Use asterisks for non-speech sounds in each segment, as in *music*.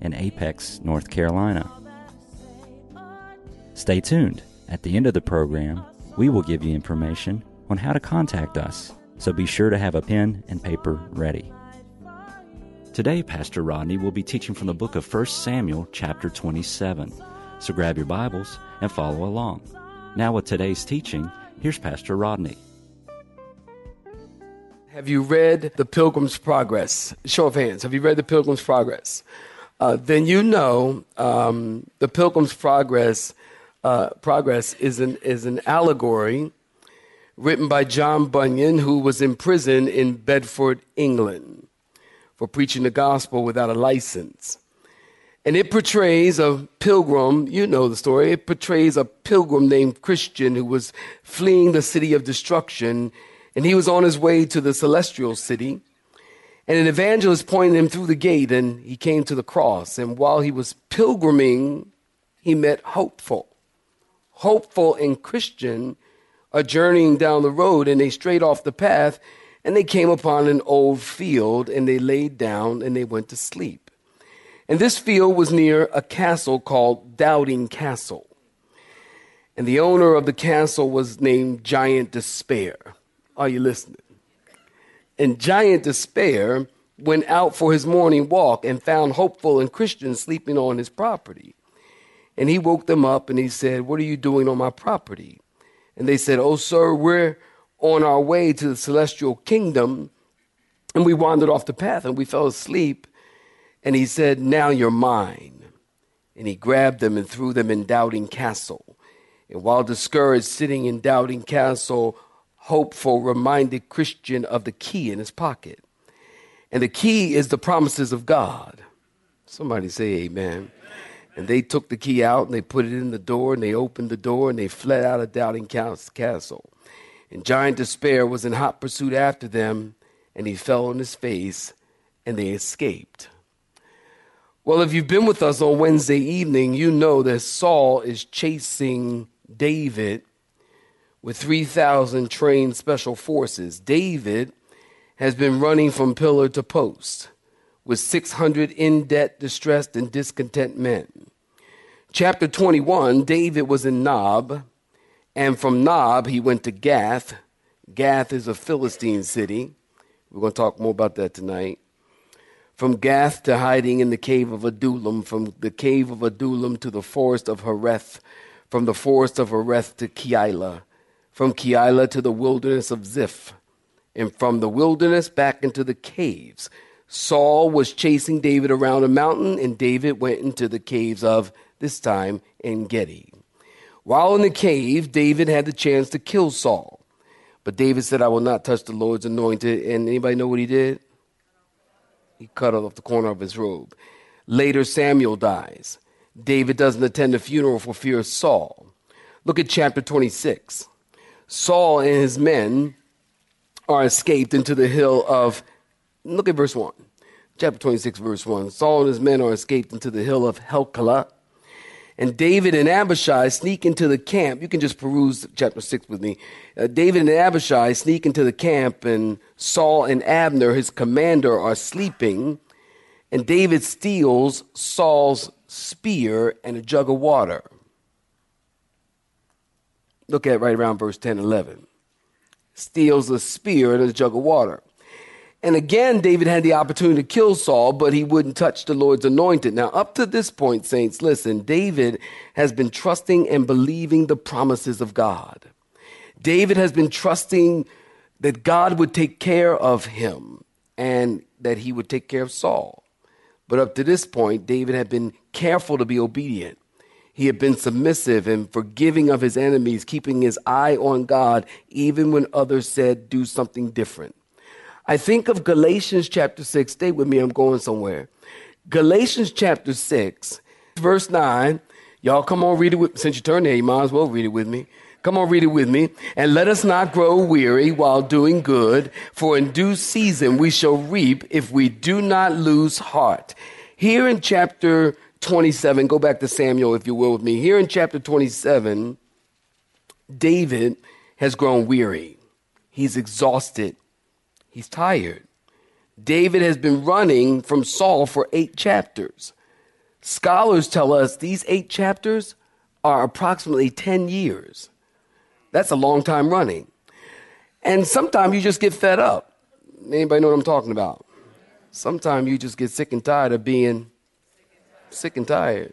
in Apex, North Carolina. Stay tuned. At the end of the program, we will give you information on how to contact us, so be sure to have a pen and paper ready. Today, Pastor Rodney will be teaching from the book of 1 Samuel, chapter 27. So grab your Bibles and follow along. Now, with today's teaching, here's Pastor Rodney. Have you read The Pilgrim's Progress? Show of hands. Have you read The Pilgrim's Progress? Uh, then you know um, The Pilgrim's Progress, uh, Progress is an, is an allegory written by John Bunyan, who was in prison in Bedford, England, for preaching the gospel without a license. And it portrays a pilgrim, you know the story, it portrays a pilgrim named Christian who was fleeing the city of destruction, and he was on his way to the celestial city. And an evangelist pointed him through the gate, and he came to the cross. And while he was pilgriming, he met Hopeful. Hopeful and Christian are journeying down the road, and they strayed off the path, and they came upon an old field, and they laid down and they went to sleep. And this field was near a castle called Doubting Castle. And the owner of the castle was named Giant Despair. Are you listening? And Giant Despair went out for his morning walk and found Hopeful and Christian sleeping on his property. And he woke them up and he said, What are you doing on my property? And they said, Oh, sir, we're on our way to the celestial kingdom. And we wandered off the path and we fell asleep. And he said, Now you're mine. And he grabbed them and threw them in Doubting Castle. And while discouraged, sitting in Doubting Castle, hopeful reminded Christian of the key in his pocket. And the key is the promises of God. Somebody say amen. And they took the key out and they put it in the door and they opened the door and they fled out of Doubting Castle. And Giant Despair was in hot pursuit after them and he fell on his face and they escaped. Well, if you've been with us on Wednesday evening, you know that Saul is chasing David with 3,000 trained special forces. David has been running from pillar to post with 600 in debt, distressed, and discontent men. Chapter 21 David was in Nob, and from Nob he went to Gath. Gath is a Philistine city. We're going to talk more about that tonight. From Gath to hiding in the cave of Adullam, from the cave of Adullam to the forest of Hereth, from the forest of Hereth to Keilah from Keilah to the wilderness of Ziph, and from the wilderness back into the caves. Saul was chasing David around a mountain, and David went into the caves of, this time, En Gedi. While in the cave, David had the chance to kill Saul. But David said, I will not touch the Lord's anointed. And anybody know what he did? He cut off the corner of his robe. Later, Samuel dies. David doesn't attend the funeral for fear of Saul. Look at chapter 26. Saul and his men are escaped into the hill of, look at verse 1. Chapter 26, verse 1. Saul and his men are escaped into the hill of Hachilah. And David and Abishai sneak into the camp. You can just peruse chapter 6 with me. Uh, David and Abishai sneak into the camp, and Saul and Abner, his commander, are sleeping. And David steals Saul's spear and a jug of water. Look at right around verse 10 11. Steals a spear and a jug of water. And again, David had the opportunity to kill Saul, but he wouldn't touch the Lord's anointed. Now, up to this point, saints, listen, David has been trusting and believing the promises of God. David has been trusting that God would take care of him and that he would take care of Saul. But up to this point, David had been careful to be obedient. He had been submissive and forgiving of his enemies, keeping his eye on God, even when others said, do something different. I think of Galatians chapter 6. Stay with me, I'm going somewhere. Galatians chapter 6, verse 9. Y'all come on, read it with me. Since you turned there, you might as well read it with me. Come on, read it with me. And let us not grow weary while doing good, for in due season we shall reap if we do not lose heart. Here in chapter 27, go back to Samuel if you will with me. Here in chapter 27, David has grown weary. He's exhausted. He's tired. David has been running from Saul for eight chapters. Scholars tell us these eight chapters are approximately 10 years. That's a long time running. And sometimes you just get fed up. Anybody know what I'm talking about? Sometimes you just get sick and tired of being sick and tired.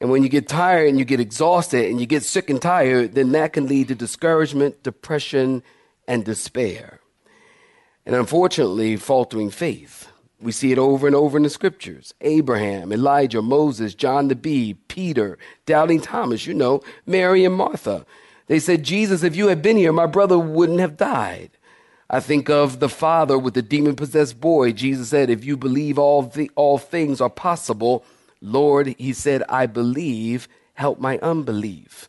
And when you get tired and you get exhausted and you get sick and tired, then that can lead to discouragement, depression, and despair. And unfortunately, faltering faith. We see it over and over in the scriptures. Abraham, Elijah, Moses, John the Bee, Peter, doubting Thomas, you know, Mary and Martha. They said, Jesus, if you had been here, my brother wouldn't have died. I think of the father with the demon possessed boy. Jesus said, If you believe all, the, all things are possible, Lord, he said, I believe, help my unbelief.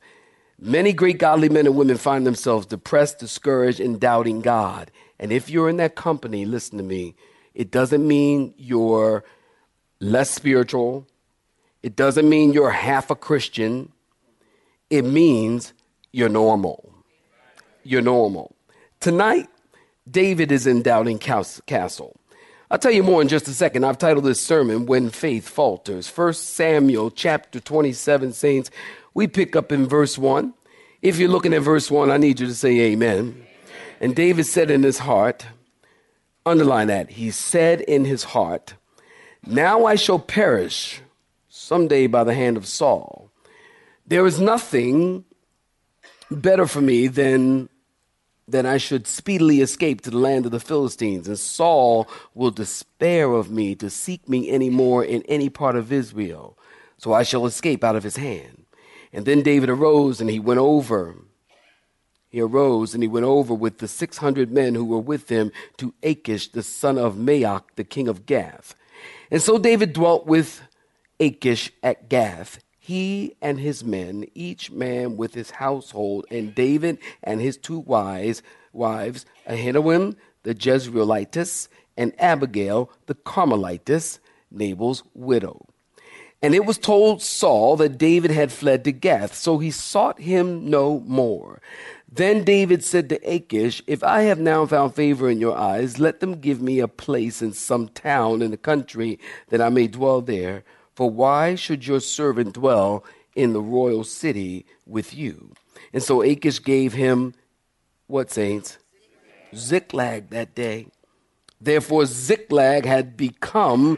Many great godly men and women find themselves depressed, discouraged, and doubting God. And if you're in that company, listen to me, it doesn't mean you're less spiritual. It doesn't mean you're half a Christian. It means you're normal. You're normal. Tonight, David is in Doubting Castle. I'll tell you more in just a second. I've titled this sermon, When Faith Falters. First Samuel chapter 27, saints. We pick up in verse 1. If you're looking at verse 1, I need you to say amen. And David said in his heart, underline that, he said in his heart, Now I shall perish someday by the hand of Saul. There is nothing better for me than that I should speedily escape to the land of the Philistines, and Saul will despair of me to seek me any more in any part of Israel. So I shall escape out of his hand. And then David arose and he went over. He arose and he went over with the six hundred men who were with him to Achish, the son of Maoch, the king of Gath. And so David dwelt with Achish at Gath he and his men, each man with his household, and David and his two wives, wives Ahinoam the Jezreelitess, and Abigail the Carmelitess, Nabal's widow. And it was told Saul that David had fled to Gath, so he sought him no more. Then David said to Achish, If I have now found favor in your eyes, let them give me a place in some town in the country that I may dwell there for why should your servant dwell in the royal city with you? And so Achish gave him what, saints? Ziklag that day. Therefore, Ziklag had become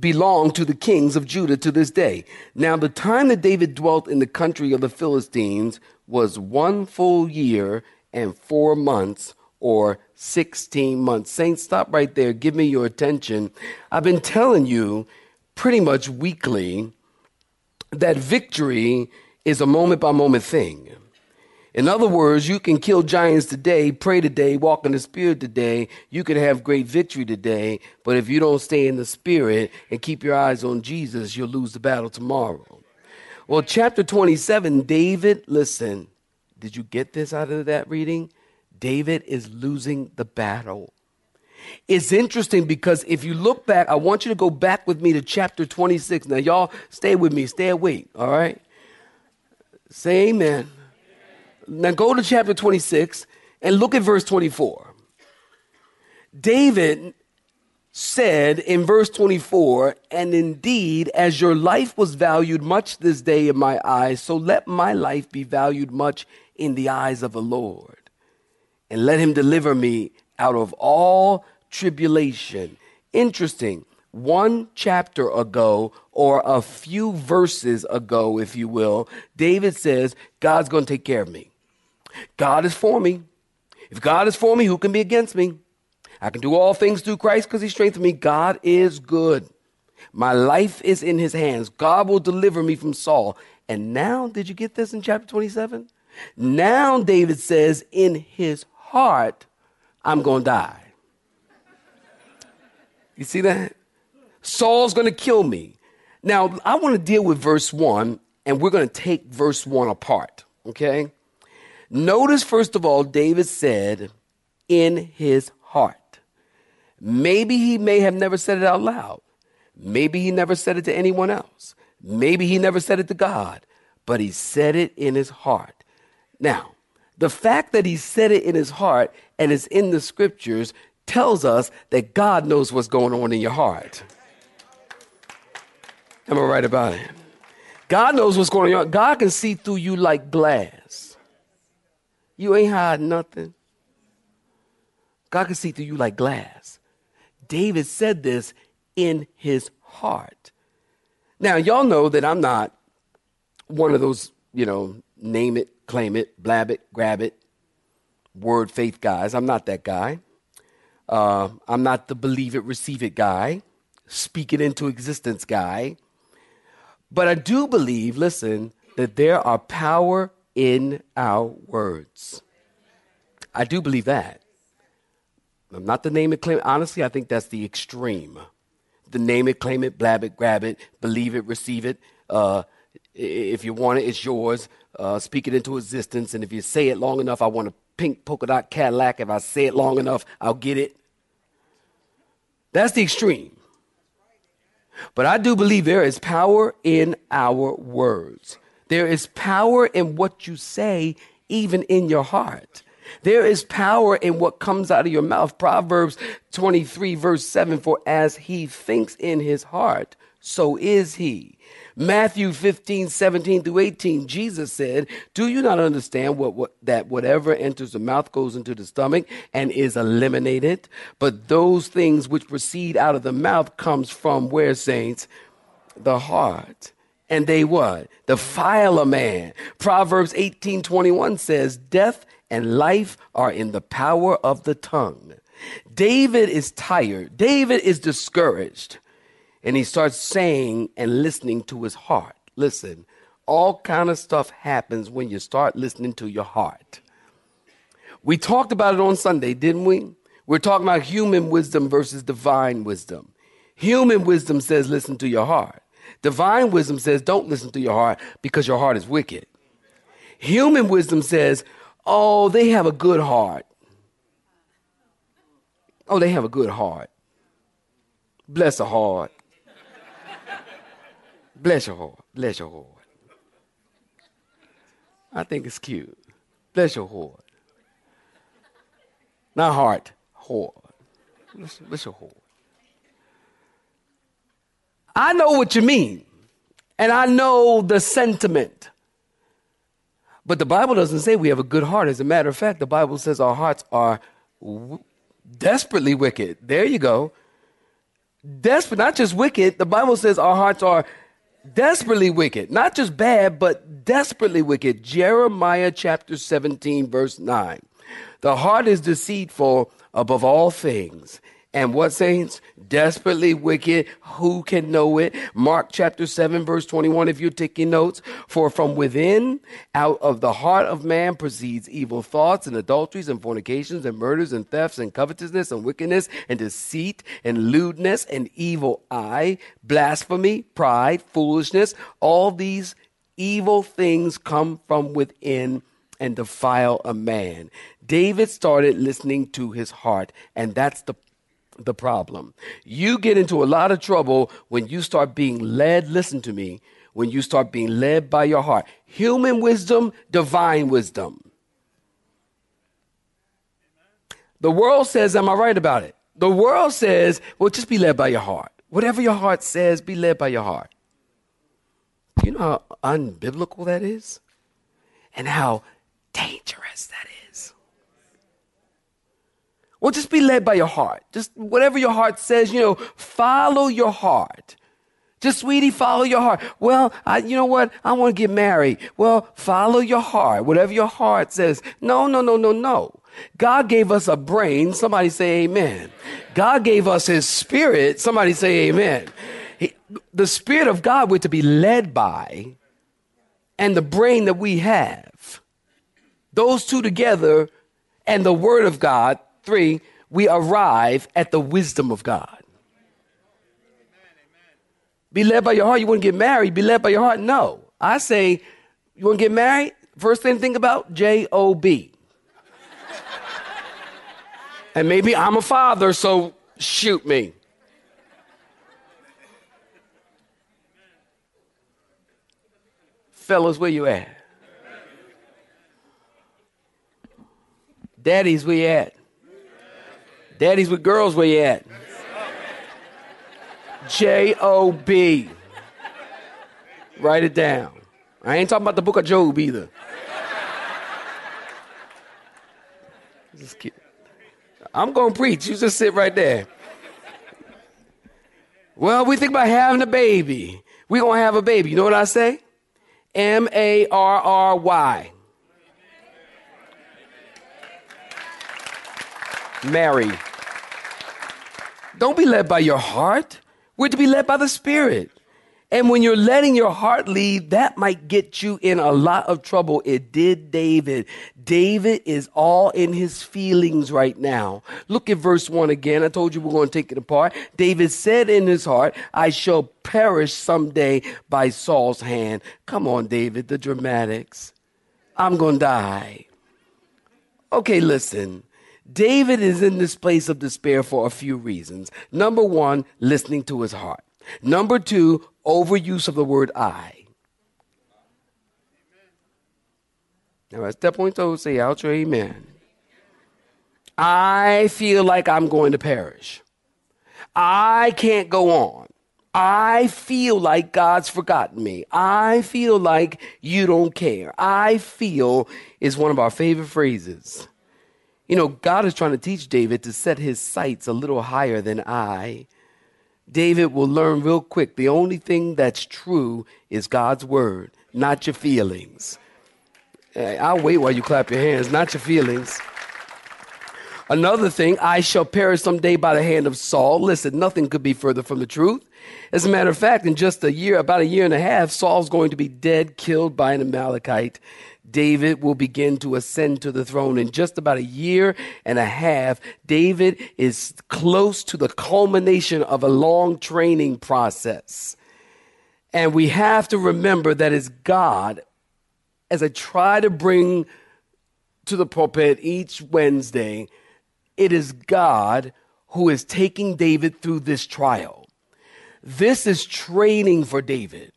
belonged to the kings of Judah to this day. Now, the time that David dwelt in the country of the Philistines was one full year and four months, or 16 months. Saints, stop right there. Give me your attention. I've been telling you pretty much weekly that victory is a moment by moment thing. In other words, you can kill giants today, pray today, walk in the spirit today. You can have great victory today, but if you don't stay in the spirit and keep your eyes on Jesus, you'll lose the battle tomorrow. Well, chapter 27, David, listen, did you get this out of that reading? David is losing the battle. It's interesting because if you look back, I want you to go back with me to chapter 26. Now, y'all stay with me, stay awake, all right? Say amen. Now, go to chapter 26 and look at verse 24. David said in verse 24, And indeed, as your life was valued much this day in my eyes, so let my life be valued much in the eyes of the Lord. And let him deliver me out of all tribulation. Interesting. One chapter ago, or a few verses ago, if you will, David says, God's going to take care of me. God is for me. If God is for me, who can be against me? I can do all things through Christ because he strengthens me. God is good. My life is in his hands. God will deliver me from Saul. And now, did you get this in chapter 27? Now, David says, in his heart, I'm going to die. You see that? Saul's going to kill me. Now, I want to deal with verse 1, and we're going to take verse 1 apart, okay? Notice, first of all, David said, in his heart. Maybe he may have never said it out loud. Maybe he never said it to anyone else. Maybe he never said it to God, but he said it in his heart. Now, the fact that he said it in his heart and it's in the scriptures tells us that God knows what's going on in your heart. Am I right about it? God knows what's going on. God can see through you like glass. You ain't hiding nothing. God can see through you like glass. David said this in his heart. Now, y'all know that I'm not one of those, you know, name it, claim it, blab it, grab it, word faith guys. I'm not that guy. Uh, I'm not the believe it, receive it guy, speak it into existence guy. But I do believe, listen, that there are power in our words. I do believe that. I'm not the name it, claim it. Honestly, I think that's the extreme. The name it, claim it, blab it, grab it, believe it, receive it. Uh, if you want it, it's yours. Uh, speak it into existence. And if you say it long enough, I want a pink polka dot Cadillac. If I say it long enough, I'll get it. That's the extreme. But I do believe there is power in our words. There is power in what you say, even in your heart. There is power in what comes out of your mouth. Proverbs 23, verse 7 For as he thinks in his heart, so is he. Matthew 15, 17 through 18, Jesus said, Do you not understand what, what, that whatever enters the mouth goes into the stomach and is eliminated? But those things which proceed out of the mouth comes from where, saints? The heart. And they what? Defile a man. Proverbs 18, 21 says, Death and life are in the power of the tongue. David is tired. David is discouraged. And he starts saying and listening to his heart. Listen, all kind of stuff happens when you start listening to your heart. We talked about it on Sunday, didn't we? We're talking about human wisdom versus divine wisdom. Human wisdom says listen to your heart. Divine wisdom says don't listen to your heart because your heart is wicked. Human wisdom says Oh, they have a good heart. Oh, they have a good heart. Bless a heart. Bless your heart. Bless your heart. I think it's cute. Bless your heart. Not heart, heart. Bless, your heart. I know what you mean, and I know the sentiment. But the Bible doesn't say we have a good heart. As a matter of fact, the Bible says our hearts are w- desperately wicked. There you go. Desperate, not just wicked. The Bible says our hearts are desperately wicked. Not just bad, but desperately wicked. Jeremiah chapter 17, verse 9. The heart is deceitful above all things and what saints? Desperately wicked. Who can know it? Mark chapter 7, verse 21, if you're taking notes. For from within, out of the heart of man proceeds evil thoughts and adulteries and fornications and murders and thefts and covetousness and wickedness and deceit and lewdness and evil eye, blasphemy, pride, foolishness. All these evil things come from within and defile a man. David started listening to his heart, and that's the the problem. You get into a lot of trouble when you start being led, listen to me, when you start being led by your heart. Human wisdom, divine wisdom. The world says, Am I right about it? The world says, Well, just be led by your heart. Whatever your heart says, be led by your heart. You know how unbiblical that is? And how dangerous that is. Well, just be led by your heart. Just whatever your heart says, you know, follow your heart. Just, sweetie, follow your heart. Well, I, you know what? I want to get married. Well, follow your heart. Whatever your heart says. No, no, no, no, no. God gave us a brain. Somebody say amen. God gave us his spirit. Somebody say amen. He, the spirit of God we're to be led by and the brain that we have. Those two together and the word of God three, we arrive at the wisdom of God. Be led by your heart. You want to get married? Be led by your heart? No. I say, you want to get married? First thing to think about J O B. and maybe I'm a father, so shoot me. Fellas, where you at? Daddies, where you at? Daddies with girls, where you at? J O B. Write it down. I ain't talking about the book of Job either. Just kidding. I'm going to preach. You just sit right there. Well, we think about having a baby. We're going to have a baby. You know what I say? M A R R Y. Mary. Don't be led by your heart. We're to be led by the Spirit. And when you're letting your heart lead, that might get you in a lot of trouble. It did David. David is all in his feelings right now. Look at verse 1 again. I told you we're going to take it apart. David said in his heart, I shall perish someday by Saul's hand. Come on, David, the dramatics. I'm going to die. Okay, listen. David is in this place of despair for a few reasons. Number one, listening to his heart. Number two, overuse of the word I. Now, at that point, say out your amen. I feel like I'm going to perish. I can't go on. I feel like God's forgotten me. I feel like you don't care. I feel is one of our favorite phrases. You know, God is trying to teach David to set his sights a little higher than I. David will learn real quick the only thing that's true is God's word, not your feelings. I'll wait while you clap your hands, not your feelings. Another thing, I shall perish someday by the hand of Saul. Listen, nothing could be further from the truth. As a matter of fact, in just a year, about a year and a half, Saul's going to be dead, killed by an Amalekite. David will begin to ascend to the throne in just about a year and a half. David is close to the culmination of a long training process. And we have to remember that it's God, as I try to bring to the pulpit each Wednesday, it is God who is taking David through this trial. This is training for David.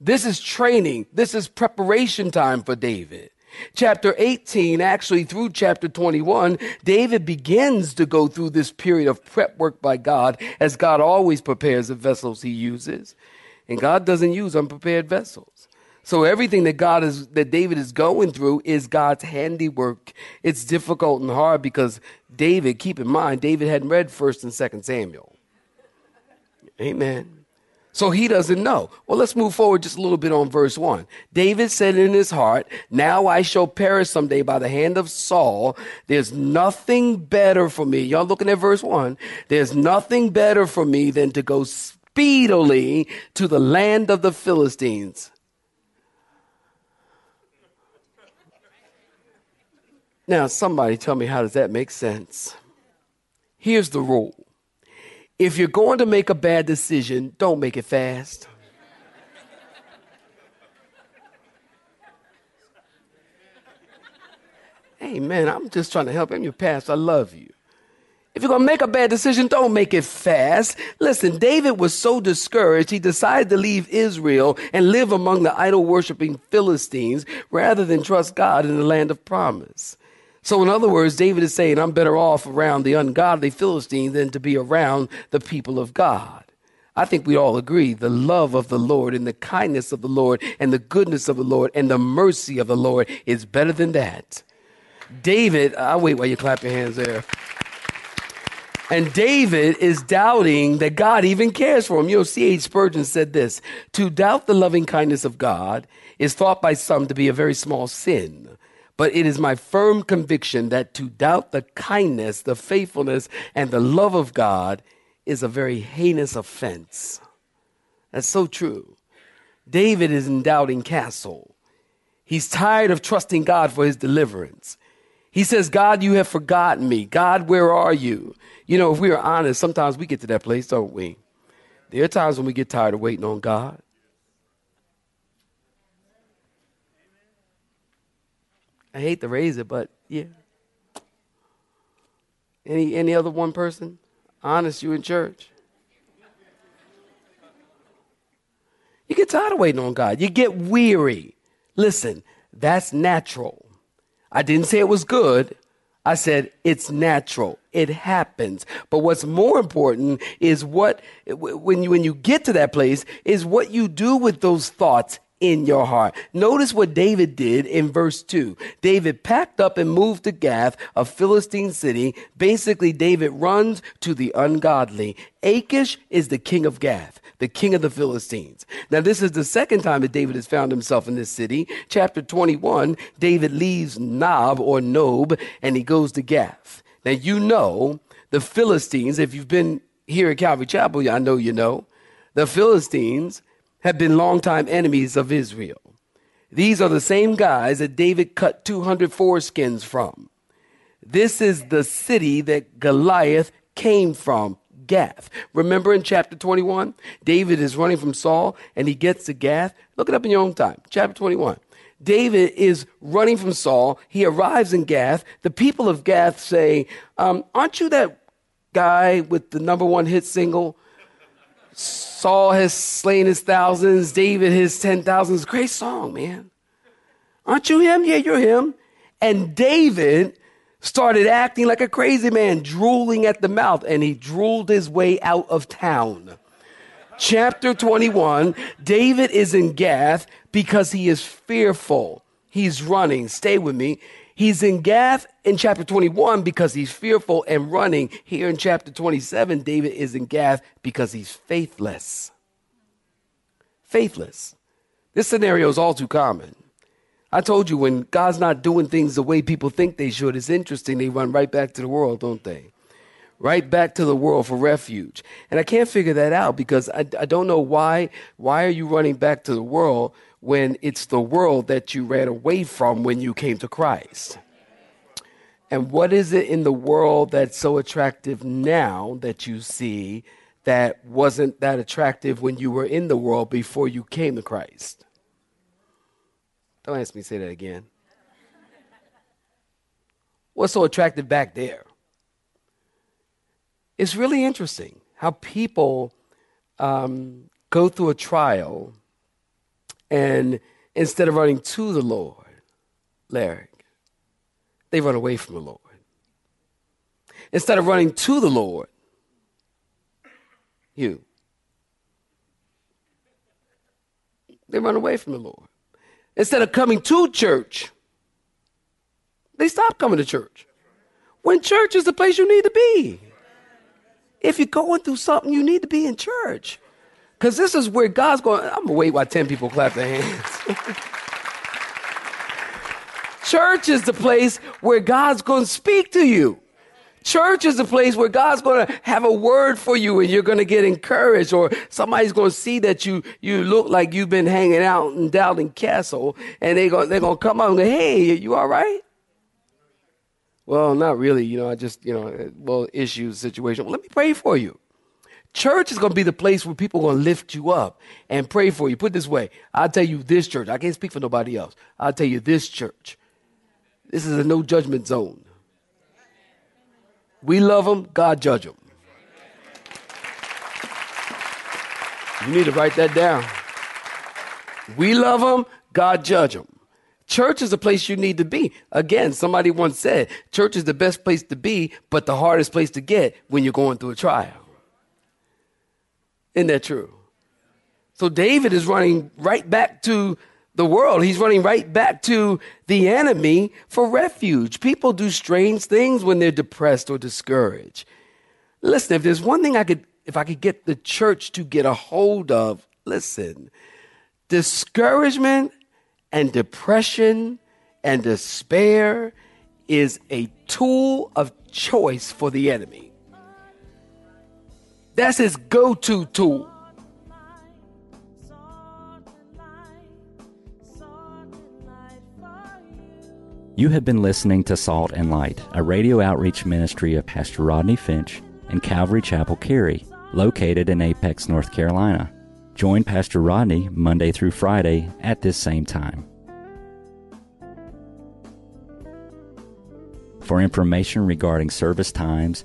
This is training. This is preparation time for David. Chapter 18, actually through chapter 21, David begins to go through this period of prep work by God as God always prepares the vessels he uses. And God doesn't use unprepared vessels. So everything that God is, that David is going through is God's handiwork. It's difficult and hard because David, keep in mind, David hadn't read 1st and 2nd Samuel. Amen. So he doesn't know. Well, let's move forward just a little bit on verse 1. David said in his heart, Now I shall perish someday by the hand of Saul. There's nothing better for me. Y'all looking at verse 1. There's nothing better for me than to go speedily to the land of the Philistines. Now, somebody tell me how does that make sense? Here's the rule if you're going to make a bad decision, don't make it fast. hey, man, I'm just trying to help him. Your pastor, I love you. If you're going to make a bad decision, don't make it fast. Listen, David was so discouraged, he decided to leave Israel and live among the idol worshiping Philistines rather than trust God in the land of promise. So, in other words, David is saying, I'm better off around the ungodly Philistine than to be around the people of God. I think we all agree the love of the Lord and the kindness of the Lord and the goodness of the Lord and the mercy of the Lord is better than that. David, I'll wait while you clap your hands there. And David is doubting that God even cares for him. You know, C.H. Spurgeon said this To doubt the loving kindness of God is thought by some to be a very small sin. But it is my firm conviction that to doubt the kindness, the faithfulness, and the love of God is a very heinous offense. That's so true. David is in doubting castle. He's tired of trusting God for his deliverance. He says, God, you have forgotten me. God, where are you? You know, if we are honest, sometimes we get to that place, don't we? There are times when we get tired of waiting on God. I hate to raise it, but yeah. Any any other one person? Honest, you in church? You get tired of waiting on God. You get weary. Listen, that's natural. I didn't say it was good. I said it's natural. It happens. But what's more important is what when you when you get to that place is what you do with those thoughts in your heart. Notice what David did in verse 2. David packed up and moved to Gath, a Philistine city. Basically, David runs to the ungodly. Achish is the king of Gath, the king of the Philistines. Now, this is the second time that David has found himself in this city. Chapter 21, David leaves Nob or Nob and he goes to Gath. Now, you know the Philistines, if you've been here at Calvary Chapel, I know you know. The Philistines have been longtime enemies of Israel. These are the same guys that David cut 200 foreskins from. This is the city that Goliath came from, Gath. Remember in chapter 21, David is running from Saul and he gets to Gath. Look it up in your own time. Chapter 21. David is running from Saul. He arrives in Gath. The people of Gath say, um, Aren't you that guy with the number one hit single? Saul has slain his thousands, David his ten thousands. Great song, man. Aren't you him? Yeah, you're him. And David started acting like a crazy man, drooling at the mouth, and he drooled his way out of town. Chapter 21 David is in Gath because he is fearful. He's running. Stay with me. He's in Gath in chapter 21 because he's fearful and running. Here in chapter 27, David is in Gath because he's faithless. Faithless. This scenario is all too common. I told you when God's not doing things the way people think they should, it's interesting. They run right back to the world, don't they? Right back to the world for refuge. And I can't figure that out because I, I don't know why. Why are you running back to the world when it's the world that you ran away from when you came to Christ. And what is it in the world that's so attractive now that you see that wasn't that attractive when you were in the world before you came to Christ? Don't ask me to say that again. What's so attractive back there? It's really interesting how people um, go through a trial and instead of running to the Lord, Larry, they run away from the Lord. Instead of running to the Lord, you, they run away from the Lord. Instead of coming to church, they stop coming to church. When church is the place you need to be. If you're going through something, you need to be in church. Because this is where God's going. I'm going to wait while 10 people clap their hands. *laughs* Church is the place where God's going to speak to you. Church is the place where God's going to have a word for you and you're going to get encouraged or somebody's going to see that you, you look like you've been hanging out in Doubting Castle and they go, they're going to come up and go, Hey, you all right? Well, not really. You know, I just, you know, well, issues, situation. Well, let me pray for you. Church is going to be the place where people are going to lift you up and pray for you. Put this way I'll tell you this church. I can't speak for nobody else. I'll tell you this church. This is a no judgment zone. We love them, God judge them. You need to write that down. We love them, God judge them. Church is a place you need to be. Again, somebody once said, church is the best place to be, but the hardest place to get when you're going through a trial. Isn't that true? So David is running right back to the world. He's running right back to the enemy for refuge. People do strange things when they're depressed or discouraged. Listen, if there's one thing I could, if I could get the church to get a hold of, listen, discouragement and depression and despair is a tool of choice for the enemy. That's his go to tool. You have been listening to Salt and Light, a radio outreach ministry of Pastor Rodney Finch and Calvary Chapel Cary. located in Apex, North Carolina. Join Pastor Rodney Monday through Friday at this same time. For information regarding service times,